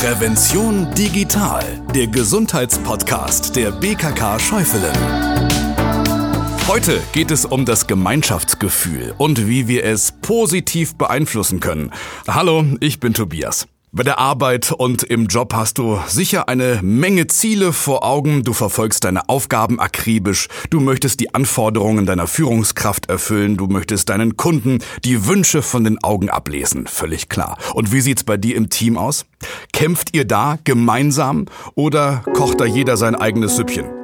Prävention digital, der Gesundheitspodcast der BKK Schäufelen. Heute geht es um das Gemeinschaftsgefühl und wie wir es positiv beeinflussen können. Hallo, ich bin Tobias. Bei der Arbeit und im Job hast du sicher eine Menge Ziele vor Augen, du verfolgst deine Aufgaben akribisch, du möchtest die Anforderungen deiner Führungskraft erfüllen, du möchtest deinen Kunden die Wünsche von den Augen ablesen, völlig klar. Und wie sieht's bei dir im Team aus? Kämpft ihr da gemeinsam oder kocht da jeder sein eigenes Süppchen?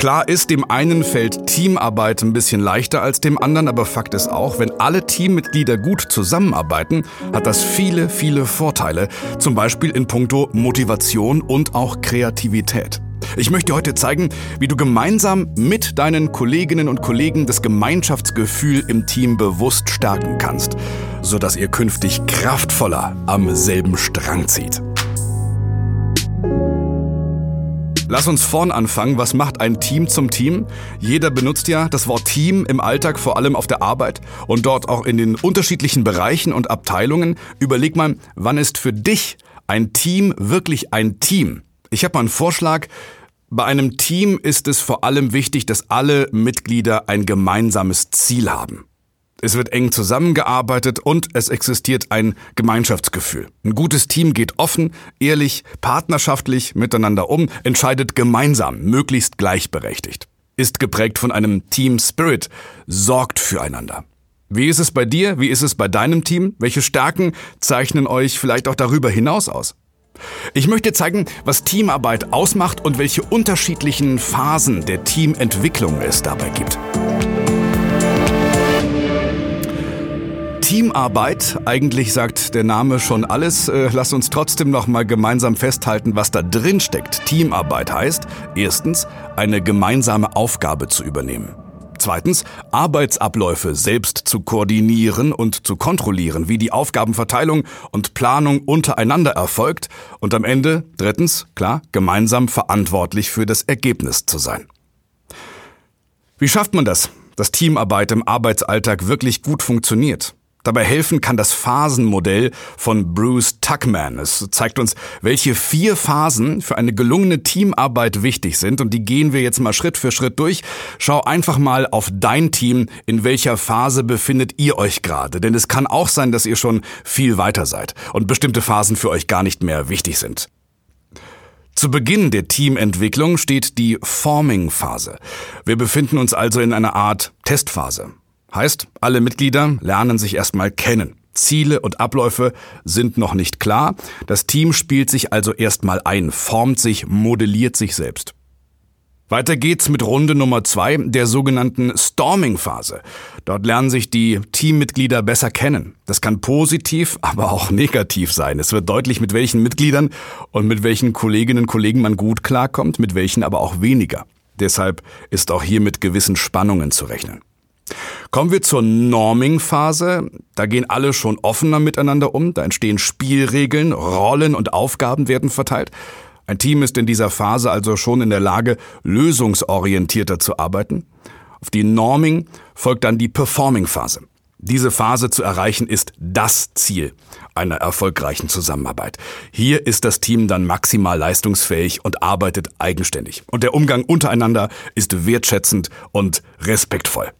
Klar ist, dem einen fällt Teamarbeit ein bisschen leichter als dem anderen, aber Fakt ist auch, wenn alle Teammitglieder gut zusammenarbeiten, hat das viele, viele Vorteile, zum Beispiel in puncto Motivation und auch Kreativität. Ich möchte heute zeigen, wie du gemeinsam mit deinen Kolleginnen und Kollegen das Gemeinschaftsgefühl im Team bewusst stärken kannst, sodass ihr künftig kraftvoller am selben Strang zieht. Lass uns vorn anfangen. Was macht ein Team zum Team? Jeder benutzt ja das Wort Team im Alltag, vor allem auf der Arbeit und dort auch in den unterschiedlichen Bereichen und Abteilungen. Überleg mal, wann ist für dich ein Team wirklich ein Team? Ich habe mal einen Vorschlag. Bei einem Team ist es vor allem wichtig, dass alle Mitglieder ein gemeinsames Ziel haben. Es wird eng zusammengearbeitet und es existiert ein Gemeinschaftsgefühl. Ein gutes Team geht offen, ehrlich, partnerschaftlich miteinander um, entscheidet gemeinsam, möglichst gleichberechtigt. Ist geprägt von einem Team Spirit, sorgt füreinander. Wie ist es bei dir? Wie ist es bei deinem Team? Welche Stärken zeichnen euch vielleicht auch darüber hinaus aus? Ich möchte zeigen, was Teamarbeit ausmacht und welche unterschiedlichen Phasen der Teamentwicklung es dabei gibt. Teamarbeit, eigentlich sagt der Name schon alles. Äh, lass uns trotzdem noch mal gemeinsam festhalten, was da drin steckt. Teamarbeit heißt, erstens, eine gemeinsame Aufgabe zu übernehmen. Zweitens, Arbeitsabläufe selbst zu koordinieren und zu kontrollieren, wie die Aufgabenverteilung und Planung untereinander erfolgt. Und am Ende, drittens, klar, gemeinsam verantwortlich für das Ergebnis zu sein. Wie schafft man das, dass Teamarbeit im Arbeitsalltag wirklich gut funktioniert? Dabei helfen kann das Phasenmodell von Bruce Tuckman. Es zeigt uns, welche vier Phasen für eine gelungene Teamarbeit wichtig sind und die gehen wir jetzt mal Schritt für Schritt durch. Schau einfach mal auf dein Team, in welcher Phase befindet ihr euch gerade, denn es kann auch sein, dass ihr schon viel weiter seid und bestimmte Phasen für euch gar nicht mehr wichtig sind. Zu Beginn der Teamentwicklung steht die Forming-Phase. Wir befinden uns also in einer Art Testphase. Heißt, alle Mitglieder lernen sich erstmal kennen. Ziele und Abläufe sind noch nicht klar. Das Team spielt sich also erstmal ein, formt sich, modelliert sich selbst. Weiter geht's mit Runde Nummer zwei, der sogenannten Storming-Phase. Dort lernen sich die Teammitglieder besser kennen. Das kann positiv, aber auch negativ sein. Es wird deutlich, mit welchen Mitgliedern und mit welchen Kolleginnen und Kollegen man gut klarkommt, mit welchen aber auch weniger. Deshalb ist auch hier mit gewissen Spannungen zu rechnen. Kommen wir zur Norming-Phase. Da gehen alle schon offener miteinander um. Da entstehen Spielregeln, Rollen und Aufgaben werden verteilt. Ein Team ist in dieser Phase also schon in der Lage, lösungsorientierter zu arbeiten. Auf die Norming folgt dann die Performing-Phase. Diese Phase zu erreichen ist das Ziel einer erfolgreichen Zusammenarbeit. Hier ist das Team dann maximal leistungsfähig und arbeitet eigenständig. Und der Umgang untereinander ist wertschätzend und respektvoll.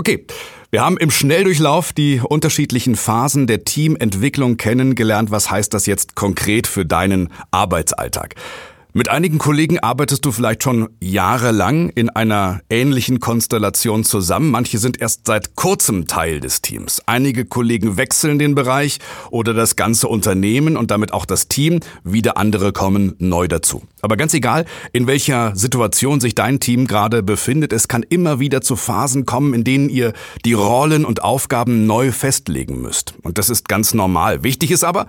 Okay, wir haben im Schnelldurchlauf die unterschiedlichen Phasen der Teamentwicklung kennengelernt. Was heißt das jetzt konkret für deinen Arbeitsalltag? Mit einigen Kollegen arbeitest du vielleicht schon jahrelang in einer ähnlichen Konstellation zusammen. Manche sind erst seit kurzem Teil des Teams. Einige Kollegen wechseln den Bereich oder das ganze Unternehmen und damit auch das Team. Wieder andere kommen neu dazu. Aber ganz egal, in welcher Situation sich dein Team gerade befindet, es kann immer wieder zu Phasen kommen, in denen ihr die Rollen und Aufgaben neu festlegen müsst. Und das ist ganz normal. Wichtig ist aber,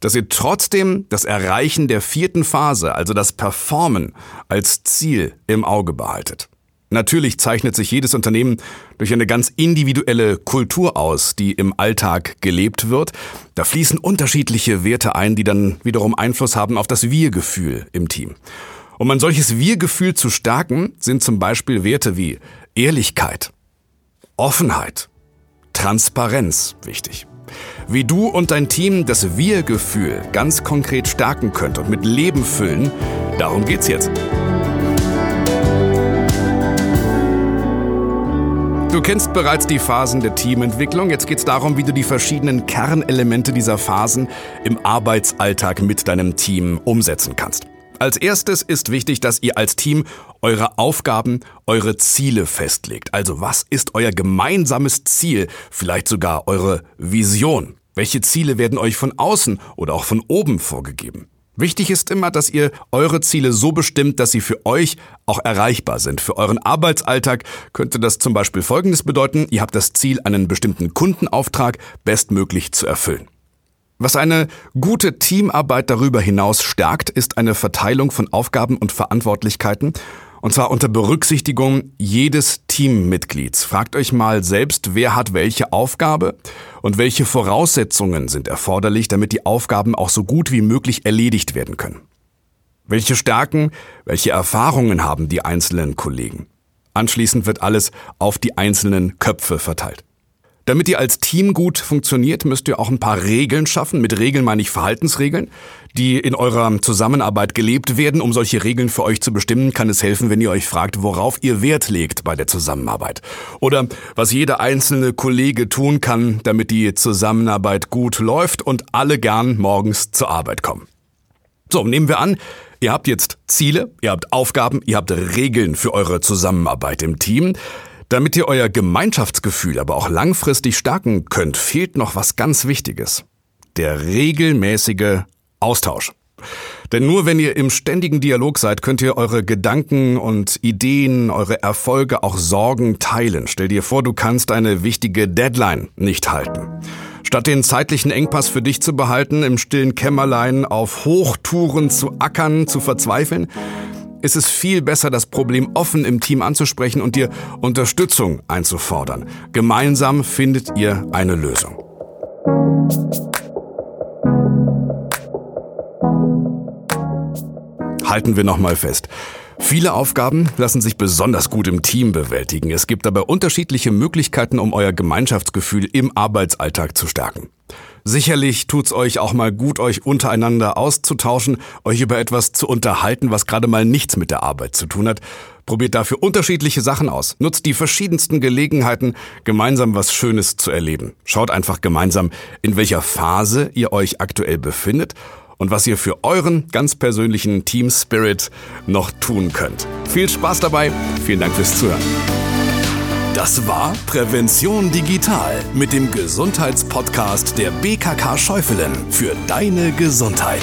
dass ihr trotzdem das Erreichen der vierten Phase, also das Performen, als Ziel im Auge behaltet. Natürlich zeichnet sich jedes Unternehmen durch eine ganz individuelle Kultur aus, die im Alltag gelebt wird. Da fließen unterschiedliche Werte ein, die dann wiederum Einfluss haben auf das Wir-Gefühl im Team. Um ein solches Wir-Gefühl zu stärken, sind zum Beispiel Werte wie Ehrlichkeit, Offenheit, Transparenz wichtig. Wie du und dein Team das Wir-Gefühl ganz konkret stärken könnt und mit Leben füllen, darum geht's jetzt. Du kennst bereits die Phasen der Teamentwicklung. Jetzt geht es darum, wie du die verschiedenen Kernelemente dieser Phasen im Arbeitsalltag mit deinem Team umsetzen kannst. Als erstes ist wichtig, dass ihr als Team eure Aufgaben, eure Ziele festlegt. Also was ist euer gemeinsames Ziel? Vielleicht sogar eure Vision. Welche Ziele werden euch von außen oder auch von oben vorgegeben? Wichtig ist immer, dass ihr eure Ziele so bestimmt, dass sie für euch auch erreichbar sind. Für euren Arbeitsalltag könnte das zum Beispiel Folgendes bedeuten. Ihr habt das Ziel, einen bestimmten Kundenauftrag bestmöglich zu erfüllen. Was eine gute Teamarbeit darüber hinaus stärkt, ist eine Verteilung von Aufgaben und Verantwortlichkeiten und zwar unter Berücksichtigung jedes Teammitglieds. Fragt euch mal selbst, wer hat welche Aufgabe und welche Voraussetzungen sind erforderlich, damit die Aufgaben auch so gut wie möglich erledigt werden können. Welche Stärken, welche Erfahrungen haben die einzelnen Kollegen? Anschließend wird alles auf die einzelnen Köpfe verteilt. Damit ihr als Team gut funktioniert, müsst ihr auch ein paar Regeln schaffen. Mit Regeln meine ich Verhaltensregeln, die in eurer Zusammenarbeit gelebt werden. Um solche Regeln für euch zu bestimmen, kann es helfen, wenn ihr euch fragt, worauf ihr Wert legt bei der Zusammenarbeit. Oder was jeder einzelne Kollege tun kann, damit die Zusammenarbeit gut läuft und alle gern morgens zur Arbeit kommen. So, nehmen wir an, ihr habt jetzt Ziele, ihr habt Aufgaben, ihr habt Regeln für eure Zusammenarbeit im Team. Damit ihr euer Gemeinschaftsgefühl aber auch langfristig stärken könnt, fehlt noch was ganz Wichtiges. Der regelmäßige Austausch. Denn nur wenn ihr im ständigen Dialog seid, könnt ihr eure Gedanken und Ideen, eure Erfolge, auch Sorgen teilen. Stell dir vor, du kannst eine wichtige Deadline nicht halten. Statt den zeitlichen Engpass für dich zu behalten, im stillen Kämmerlein auf Hochtouren zu ackern, zu verzweifeln, ist es viel besser, das Problem offen im Team anzusprechen und dir Unterstützung einzufordern. Gemeinsam findet ihr eine Lösung. Halten wir nochmal fest. Viele Aufgaben lassen sich besonders gut im Team bewältigen. Es gibt aber unterschiedliche Möglichkeiten, um euer Gemeinschaftsgefühl im Arbeitsalltag zu stärken. Sicherlich tut's euch auch mal gut, euch untereinander auszutauschen, euch über etwas zu unterhalten, was gerade mal nichts mit der Arbeit zu tun hat. Probiert dafür unterschiedliche Sachen aus. Nutzt die verschiedensten Gelegenheiten, gemeinsam was Schönes zu erleben. Schaut einfach gemeinsam, in welcher Phase ihr euch aktuell befindet und was ihr für euren ganz persönlichen Team Spirit noch tun könnt. Viel Spaß dabei. Vielen Dank fürs Zuhören. Das war Prävention Digital mit dem Gesundheitspodcast der BKK Schäufelen für deine Gesundheit.